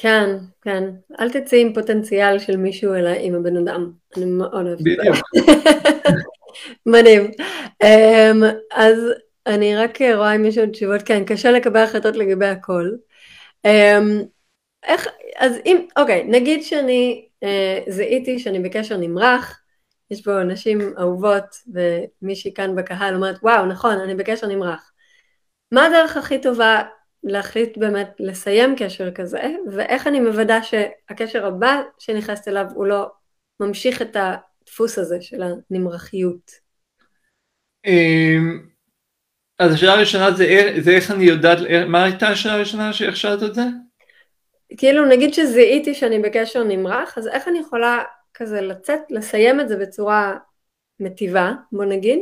כן, כן. אל תצאי עם פוטנציאל של מישהו אלא עם הבן אדם. אני מאוד אוהבת את זה. מדהים. Um, אז אני רק רואה אם יש עוד תשובות. כן, קשה לקבל החלטות לגבי הכל. Um, איך, אז אם, אוקיי, נגיד שאני uh, זיהיתי שאני בקשר נמרח, יש פה נשים אהובות ומישהי כאן בקהל אומרת, וואו, נכון, אני בקשר נמרח. מה הדרך הכי טובה להחליט באמת לסיים קשר כזה, ואיך אני מוודא שהקשר הבא שנכנסת אליו הוא לא ממשיך את הדפוס הזה של הנמרחיות. אמ, אז השאלה הראשונה זה, זה איך אני יודעת, מה הייתה השאלה הראשונה שאיך שאלת את זה? כאילו נגיד שזיהיתי שאני בקשר נמרח, אז איך אני יכולה כזה לצאת, לסיים את זה בצורה מטיבה, בוא נגיד,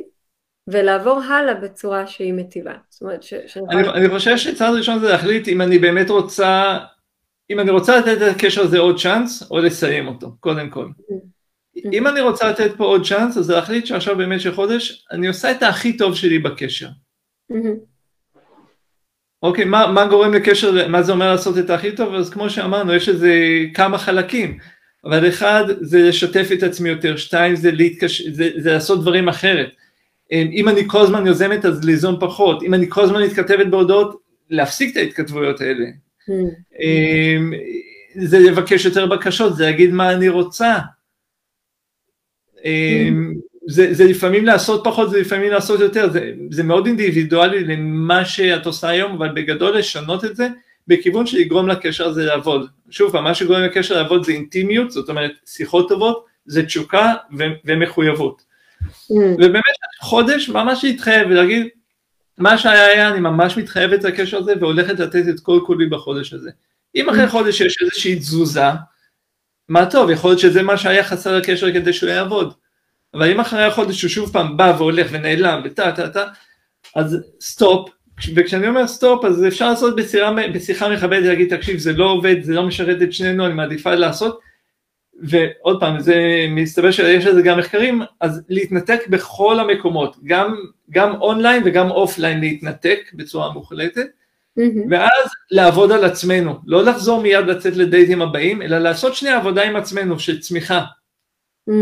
ולעבור הלאה בצורה שהיא מטיבה. זאת אומרת ש... אני, אני חושב שצעד ראשון זה להחליט אם אני באמת רוצה, אם אני רוצה לתת את הקשר הזה עוד צ'אנס, או לסיים אותו, קודם כל. Mm-hmm. אם אני רוצה לתת פה עוד צ'אנס, אז להחליט שעכשיו באמת של חודש, אני עושה את הכי טוב שלי בקשר. Mm-hmm. אוקיי, מה, מה גורם לקשר, מה זה אומר לעשות את הכי טוב? אז כמו שאמרנו, יש איזה כמה חלקים. אבל אחד זה לשתף את עצמי יותר, שתיים זה, להתקש... זה, זה לעשות דברים אחרת. אם אני כל הזמן יוזמת אז ליזום פחות, אם אני כל הזמן מתכתבת בהודעות, להפסיק את ההתכתבויות האלה. Hmm. זה לבקש יותר בקשות, זה להגיד מה אני רוצה. אמ, זה, זה לפעמים לעשות פחות, זה לפעמים לעשות יותר, זה, זה מאוד אינדיבידואלי למה שאת עושה היום, אבל בגדול לשנות את זה בכיוון שיגרום לקשר הזה לעבוד. שוב פעם, מה שגורם לקשר לעבוד זה אינטימיות, זאת אומרת שיחות טובות, זה תשוקה ומחויבות. Mm. ובאמת חודש ממש להתחייב ולהגיד מה שהיה היה אני ממש מתחייבת לקשר הזה והולכת לתת את כל כולי בחודש הזה. אם אחרי mm. חודש יש איזושהי תזוזה, מה טוב, יכול להיות שזה מה שהיה חסר לקשר כדי שהוא יעבוד. אבל אם אחרי החודש הוא שוב פעם בא והולך ונעלם וטה טה טה, אז סטופ, וכשאני אומר סטופ אז אפשר לעשות בשיחה, בשיחה מכבדת להגיד תקשיב זה לא עובד, זה לא משרת את שנינו, אני מעדיפה לעשות, ועוד פעם, זה מסתבר שיש לזה גם מחקרים, אז להתנתק בכל המקומות, גם, גם אונליין וגם אופליין להתנתק בצורה מוחלטת, mm-hmm. ואז לעבוד על עצמנו, לא לחזור מיד לצאת לדייטים הבאים, אלא לעשות שנייה עבודה עם עצמנו של צמיחה. Mm.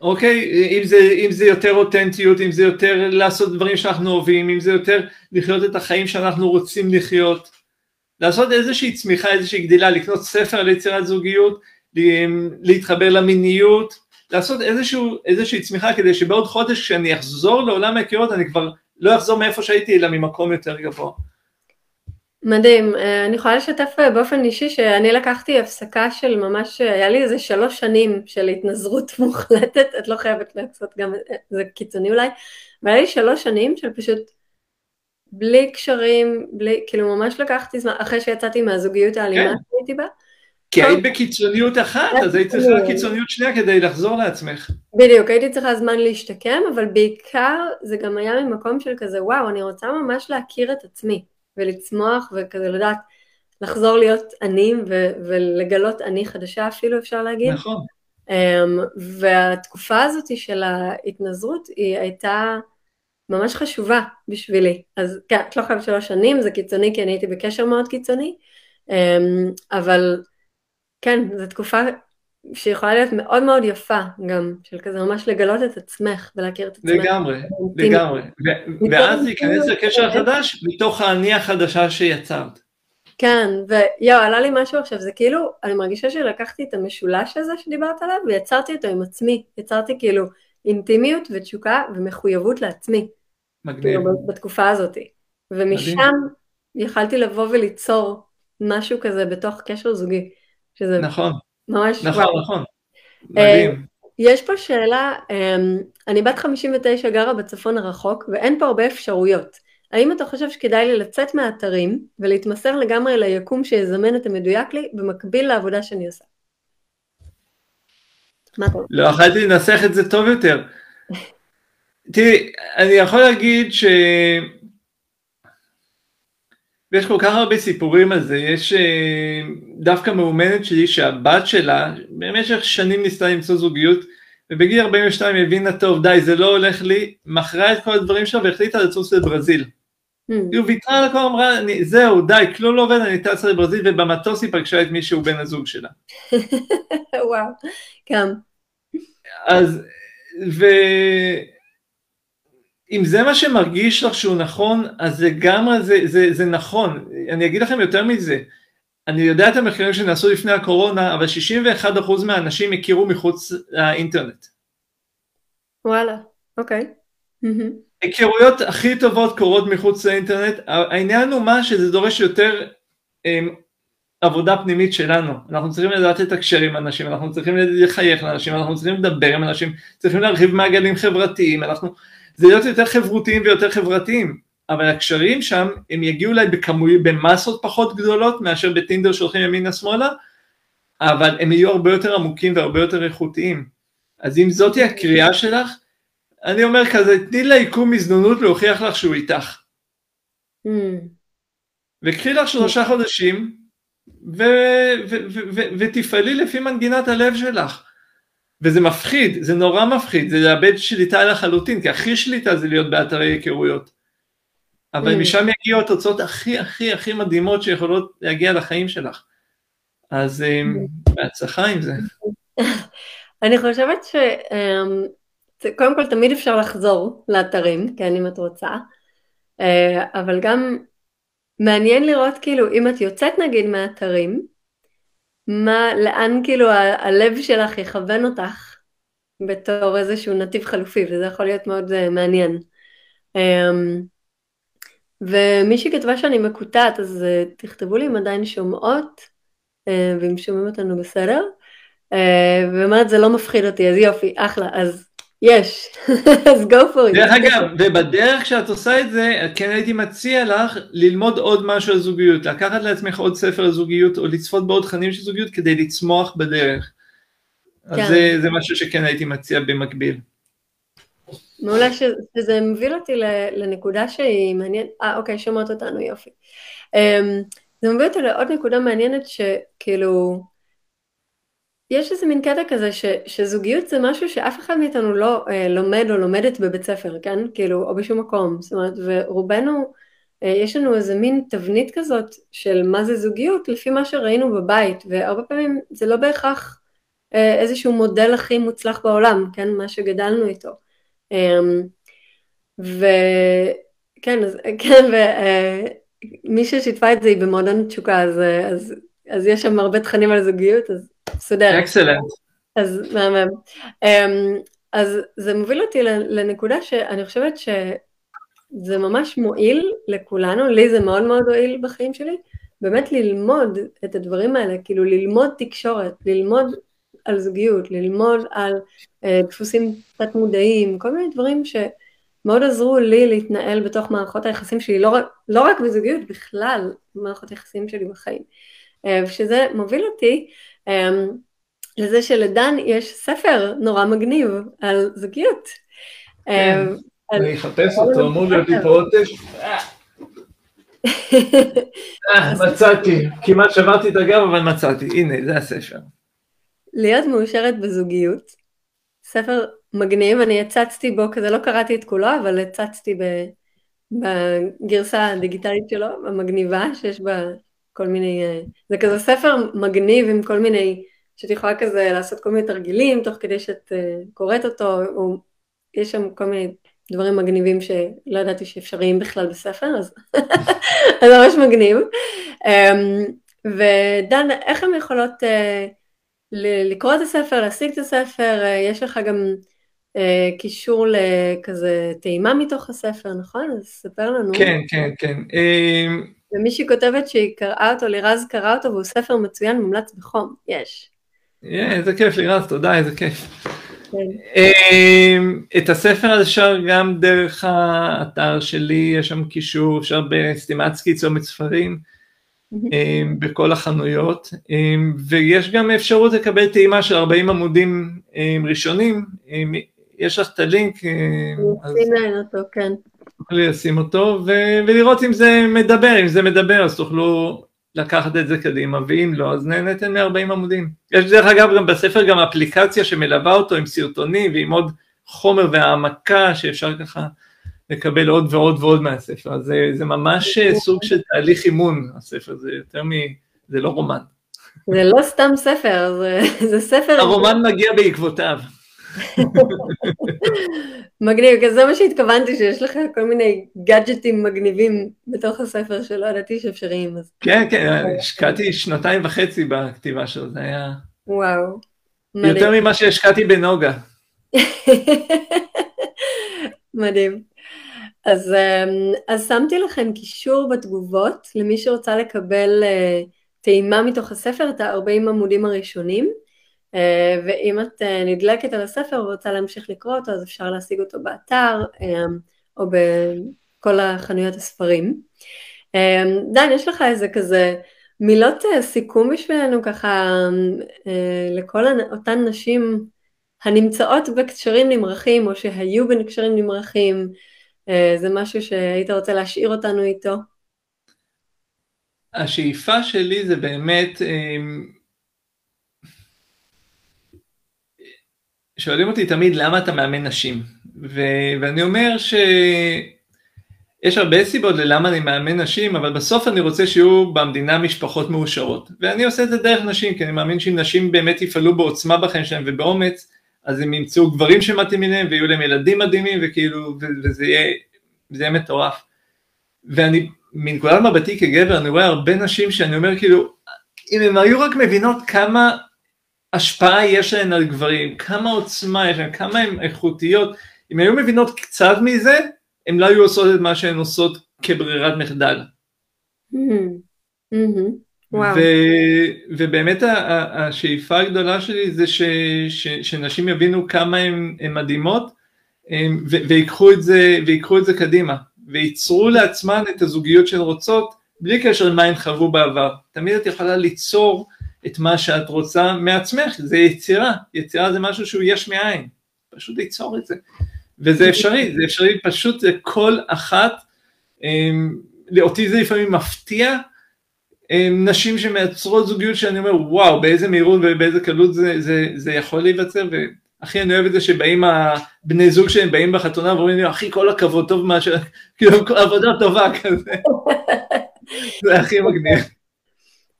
אוקיי? אם זה, אם זה יותר אותנטיות, אם זה יותר לעשות דברים שאנחנו אוהבים, אם זה יותר לחיות את החיים שאנחנו רוצים לחיות, לעשות איזושהי צמיחה, איזושהי גדילה, לקנות ספר ליצירת זוגיות, להתחבר למיניות, לעשות איזשהו, איזושהי צמיחה כדי שבעוד חודש כשאני אחזור לעולם ההיכרות אני כבר לא אחזור מאיפה שהייתי אלא ממקום יותר גבוה. מדהים, אה, אני יכולה לשתף אה, באופן אישי שאני לקחתי הפסקה של ממש, אה, היה לי איזה שלוש שנים של התנזרות מוחלטת, את לא חייבת לעשות גם, זה קיצוני אולי, אבל היה לי שלוש שנים של פשוט בלי קשרים, בלי, כאילו ממש לקחתי זמן, אחרי שיצאתי מהזוגיות האלימה כן. שהייתי בה, כי היית בקיצוניות אחת, אז היית צריכה קיצוניות שנייה כדי לחזור לעצמך. בדיוק, הייתי צריכה זמן להשתקם, אבל בעיקר זה גם היה ממקום של כזה, וואו, אני רוצה ממש להכיר את עצמי, ולצמוח, וכזה לדעת, לחזור להיות אני, ו- ולגלות אני חדשה אפילו, אפשר להגיד. נכון. Um, והתקופה הזאת של ההתנזרות היא הייתה ממש חשובה בשבילי. אז כן, את לא חייבת שלוש שנים, זה קיצוני כי אני הייתי בקשר מאוד קיצוני, um, אבל כן, זו תקופה שיכולה להיות מאוד מאוד יפה גם, של כזה ממש לגלות את עצמך ולהכיר את עצמך. לגמרי, לגמרי. ואז להיכנס לקשר החדש מתוך האני החדשה שיצרת. כן, ויואו, עלה לי משהו עכשיו, זה כאילו, אני מרגישה שלקחתי את המשולש הזה שדיברת עליו ויצרתי אותו עם עצמי. יצרתי כאילו אינטימיות ותשוקה ומחויבות לעצמי. מגניב. כאילו, בתקופה הזאת. ומשם מדהים. יכלתי לבוא וליצור משהו כזה בתוך קשר זוגי. שזה נכון. ממש... נכון, וואו. נכון. מדהים. יש פה שאלה, אני בת 59 גרה בצפון הרחוק ואין פה הרבה אפשרויות. האם אתה חושב שכדאי לי לצאת מהאתרים ולהתמסר לגמרי ליקום שיזמן את המדויק לי במקביל לעבודה שאני עושה? מה אתה לא יכולתי לנסח את זה טוב יותר. תראי, אני יכול להגיד ש... ויש כל כך הרבה סיפורים על זה, יש אה, דווקא מאומנת שלי שהבת שלה במשך שנים ניסתה למצוא זוגיות ובגיל 42 הבינה טוב די זה לא הולך לי, מכרה את כל הדברים שלה והחליטה לצוץ לברזיל. היא ויתרה על הכל אמרה זהו די כלום לא עובד אני טסה לברזיל ובמטוס היא פגשה את מי שהוא בן הזוג שלה. וואו, גם. אז ו... אם זה מה שמרגיש לך שהוא נכון, אז לגמרי זה, זה, זה נכון. אני אגיד לכם יותר מזה, אני יודע את המחקרים שנעשו לפני הקורונה, אבל 61% מהאנשים הכירו מחוץ לאינטרנט. וואלה, אוקיי. היכרויות הכי טובות קורות מחוץ לאינטרנט, העניין הוא מה שזה דורש יותר הם, אמ, עבודה פנימית שלנו, אנחנו צריכים לדעת לתקשר עם אנשים, אנחנו צריכים לחייך לאנשים, אנחנו צריכים לדבר עם אנשים, צריכים להרחיב מעגלים חברתיים, אנחנו זה להיות יותר חברותיים ויותר חברתיים, אבל הקשרים שם הם יגיעו אליי בכמוי, במסות פחות גדולות מאשר בטינדר שהולכים ימינה שמאלה, אבל הם יהיו הרבה יותר עמוקים והרבה יותר איכותיים. אז אם זאתי הקריאה שלך, אני אומר כזה, תני ליקום הזדמנות להוכיח לך שהוא איתך. Mm. וקחי לך שלושה חודשים, ותפעלי לפי מנגינת הלב שלך. וזה מפחיד, זה נורא מפחיד, זה לאבד שליטה לחלוטין, כי הכי שליטה זה להיות באתרי היכרויות. אבל mm. משם יגיעו התוצאות הכי הכי הכי מדהימות שיכולות להגיע לחיים שלך. אז אמ, mm. בהצלחה עם זה. אני חושבת שקודם אמ, כל תמיד אפשר לחזור לאתרים, כן, אם את רוצה, אה, אבל גם מעניין לראות כאילו אם את יוצאת נגיד מהאתרים, מה, לאן כאילו הלב שלך יכוון אותך בתור איזשהו נתיב חלופי, וזה יכול להיות מאוד uh, מעניין. Um, ומי שכתבה שאני מקוטעת, אז uh, תכתבו לי אם עדיין שומעות, uh, ואם שומעים אותנו בסדר. Uh, ואומרת זה לא מפחיד אותי, אז יופי, אחלה, אז יש, אז go for it. דרך אגב, ובדרך שאת עושה את זה, כן הייתי מציע לך ללמוד עוד משהו על זוגיות, לקחת לעצמך עוד ספר על זוגיות, או לצפות בעוד תכנים של זוגיות כדי לצמוח בדרך. כן. אז זה, זה משהו שכן הייתי מציע במקביל. מעולה שזה מוביל אותי לנקודה שהיא מעניינת, אה אוקיי, שומעות אותנו, יופי. אמ, זה מוביל אותי לעוד נקודה מעניינת שכאילו, יש איזה מין קטע כזה ש, שזוגיות זה משהו שאף אחד מאיתנו לא אה, לומד או לומדת בבית ספר, כן? כאילו, או בשום מקום. זאת אומרת, ורובנו, אה, יש לנו איזה מין תבנית כזאת של מה זה זוגיות לפי מה שראינו בבית, והרבה פעמים זה לא בהכרח אה, איזשהו מודל הכי מוצלח בעולם, כן? מה שגדלנו איתו. אה, וכן, אז, כן, ומי אה, ששיתפה את זה היא במועדון תשוקה, אז, אה, אז, אז יש שם הרבה תכנים על זוגיות, אז מסודר. אקסלנט. אז מהמם. Um, אז זה מוביל אותי לנקודה שאני חושבת שזה ממש מועיל לכולנו, לי זה מאוד מאוד הועיל בחיים שלי, באמת ללמוד את הדברים האלה, כאילו ללמוד תקשורת, ללמוד על זוגיות, ללמוד על uh, דפוסים תת מודעים, כל מיני דברים שמאוד עזרו לי להתנהל בתוך מערכות היחסים שלי, לא רק, לא רק בזוגיות, בכלל, מערכות היחסים שלי בחיים. ושזה מוביל אותי לזה שלדן יש ספר נורא מגניב על זוגיות. כן, אני אחפש אותו, אמור להיות לי פה עוטף. מצאתי, כמעט שברתי את הגב אבל מצאתי, הנה זה הספר. להיות מאושרת בזוגיות, ספר מגניב, אני הצצתי בו, כזה לא קראתי את כולו, אבל הצצתי בגרסה הדיגיטלית שלו, המגניבה, שיש בה כל מיני, אה, זה כזה ספר מגניב עם כל מיני, שאת יכולה כזה לעשות כל מיני תרגילים תוך כדי שאת אה, קוראת אותו, או יש שם כל מיני דברים מגניבים שלא ידעתי שאפשריים בכלל בספר, אז זה ממש מגניב. אמ, ודן, איך הן יכולות אה, לקרוא את הספר, להשיג את הספר, יש לך גם קישור לכזה טעימה מתוך הספר, נכון? אז ספר לנו. כן, כן, כן. ומישהי כותבת שהיא קראה אותו, לירז קרא אותו, והוא ספר מצוין, מומלץ בחום, יש. איזה כיף לירז, תודה, איזה כיף. כן. אמ, את הספר אפשר גם דרך האתר שלי, יש שם קישור, אפשר בסטימצקי צומת ספרים, אמ, בכל החנויות, אמ, ויש גם אפשרות לקבל טעימה של 40 עמודים ראשונים, יש לך את הלינק. אני אשים אותו, כן. תוכלי לשים אותו ו- ולראות אם זה מדבר, אם זה מדבר אז תוכלו לקחת את זה קדימה, ואם לא אז נהנתם מ-40 עמודים. יש דרך אגב גם בספר גם אפליקציה שמלווה אותו עם סרטונים ועם עוד חומר והעמקה שאפשר ככה לקבל עוד ועוד ועוד מהספר, אז זה, זה ממש סוג של תהליך אימון הספר, זה יותר מ... זה לא רומן. זה לא סתם ספר, זה, זה ספר... הרומן מגיע בעקבותיו. מגניב, כי זה מה שהתכוונתי, שיש לך כל מיני גאדג'טים מגניבים בתוך הספר שלא ידעתי שאפשריים. אז... כן, כן, השקעתי שנתיים וחצי בכתיבה שלו, זה היה... וואו. יותר ממה שהשקעתי בנוגה. מדהים. אז, אמ, אז שמתי לכם קישור בתגובות למי שרוצה לקבל uh, טעימה מתוך הספר, את ה-40 עמודים הראשונים. אה, ואם את אה, נדלקת על הספר ורוצה להמשיך לקרוא אותו, אז אפשר להשיג אותו באתר אה, או בכל החנויות הספרים. דן, יש לך איזה כזה מילות סיכום בשבילנו ככה לכל אותן נשים הנמצאות בקשרים נמרחים או שהיו בקשרים נמרחים, זה משהו שהיית רוצה להשאיר אותנו איתו? השאיפה שלי זה באמת שואלים אותי תמיד למה אתה מאמן נשים, ו- ואני אומר שיש הרבה סיבות ללמה אני מאמן נשים, אבל בסוף אני רוצה שיהיו במדינה משפחות מאושרות, ואני עושה את זה דרך נשים, כי אני מאמין שאם נשים באמת יפעלו בעוצמה בחיים שלהם ובאומץ, אז הם ימצאו גברים שמתאימים להם ויהיו להם ילדים מדהימים וכאילו, וזה יהיה, וזה יהיה מטורף. ואני, מנקודת מבטי כגבר, אני רואה הרבה נשים שאני אומר כאילו, אם הן היו רק מבינות כמה השפעה יש להן על גברים, כמה עוצמה יש להן, כמה הן איכותיות, אם היו מבינות קצת מזה, הן לא היו עושות את מה שהן עושות כברירת מחדל. Mm-hmm. Mm-hmm. ו- ובאמת השאיפה הגדולה שלי זה ש- ש- שנשים יבינו כמה הן מדהימות ו- ויקחו, את זה, ויקחו את זה קדימה וייצרו לעצמן את הזוגיות שהן רוצות בלי קשר למה הן חוו בעבר. תמיד את יכולה ליצור את מה שאת רוצה מעצמך, זה יצירה, יצירה זה משהו שהוא יש מאין, פשוט ליצור את זה, וזה אפשרי, זה אפשרי פשוט לכל אחת, אמ, אותי זה לפעמים מפתיע, אמ, נשים שמייצרות זוגיות שאני אומר וואו באיזה מהירות ובאיזה קלות זה, זה, זה יכול להיווצר. והכי אני אוהב את זה שבאים הבני זוג שהם באים בחתונה ואומרים לי אחי כל הכבוד טוב מה ש... כאילו עבודה טובה כזה, זה הכי מגניב.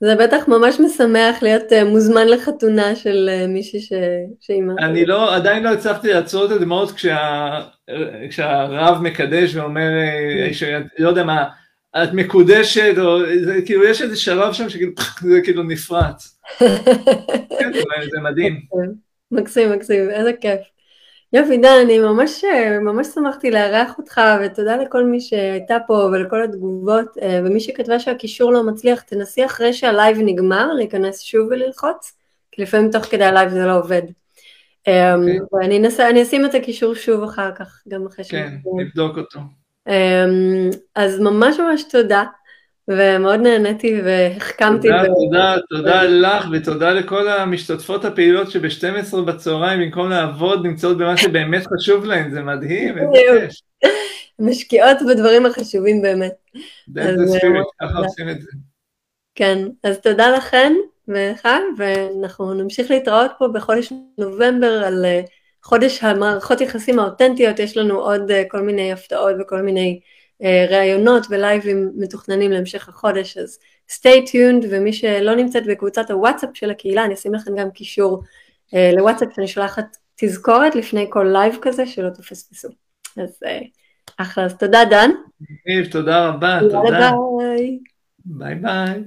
זה בטח ממש משמח להיות uh, מוזמן לחתונה של uh, מישהי ש... שאימה. אני לא, עדיין לא הצלחתי לעצור את הדמעות כשה... כשהרב מקדש ואומר, אה, ש... לא יודע מה, את מקודשת, או זה כאילו, יש איזה שלב שם שכאילו, זה כאילו נפרץ. כן, זה מדהים. מקסים, מקסים, איזה כיף. יופי, דן, אני ממש, ממש שמחתי לארח אותך, ותודה לכל מי שהייתה פה ולכל התגובות, אה, ומי שכתבה שהקישור לא מצליח, תנסי אחרי שהלייב נגמר להיכנס שוב וללחוץ, כי לפעמים תוך כדי הלייב זה לא עובד. Okay. אוקיי. ואני אני אשים את הקישור שוב אחר כך, גם אחרי ש... כן, נבדוק אותו. אז ממש ממש תודה, ומאוד נהניתי והחכמתי. תודה, ו... תודה, תודה לך ותודה לכל המשתתפות הפעילות שב-12 בצהריים במקום לעבוד נמצאות במה שבאמת חשוב להן, זה מדהים, כיף. משקיעות בדברים החשובים באמת. ככה עושים את זה. כן, אז תודה לכן ולך, ואנחנו נמשיך להתראות פה בחודש נובמבר על חודש המערכות יחסים האותנטיות, יש לנו עוד כל מיני הפתעות וכל מיני ראיונות ולייבים מתוכננים להמשך החודש, אז stay tuned, ומי שלא נמצאת בקבוצת הוואטסאפ של הקהילה, אני אשים לכם גם קישור לוואטסאפ שאני שולחת תזכורת לפני כל לייב כזה, שלא תפספסו. אז אחלה, אז תודה דן. תודה רבה, תודה. ביי. ביי ביי.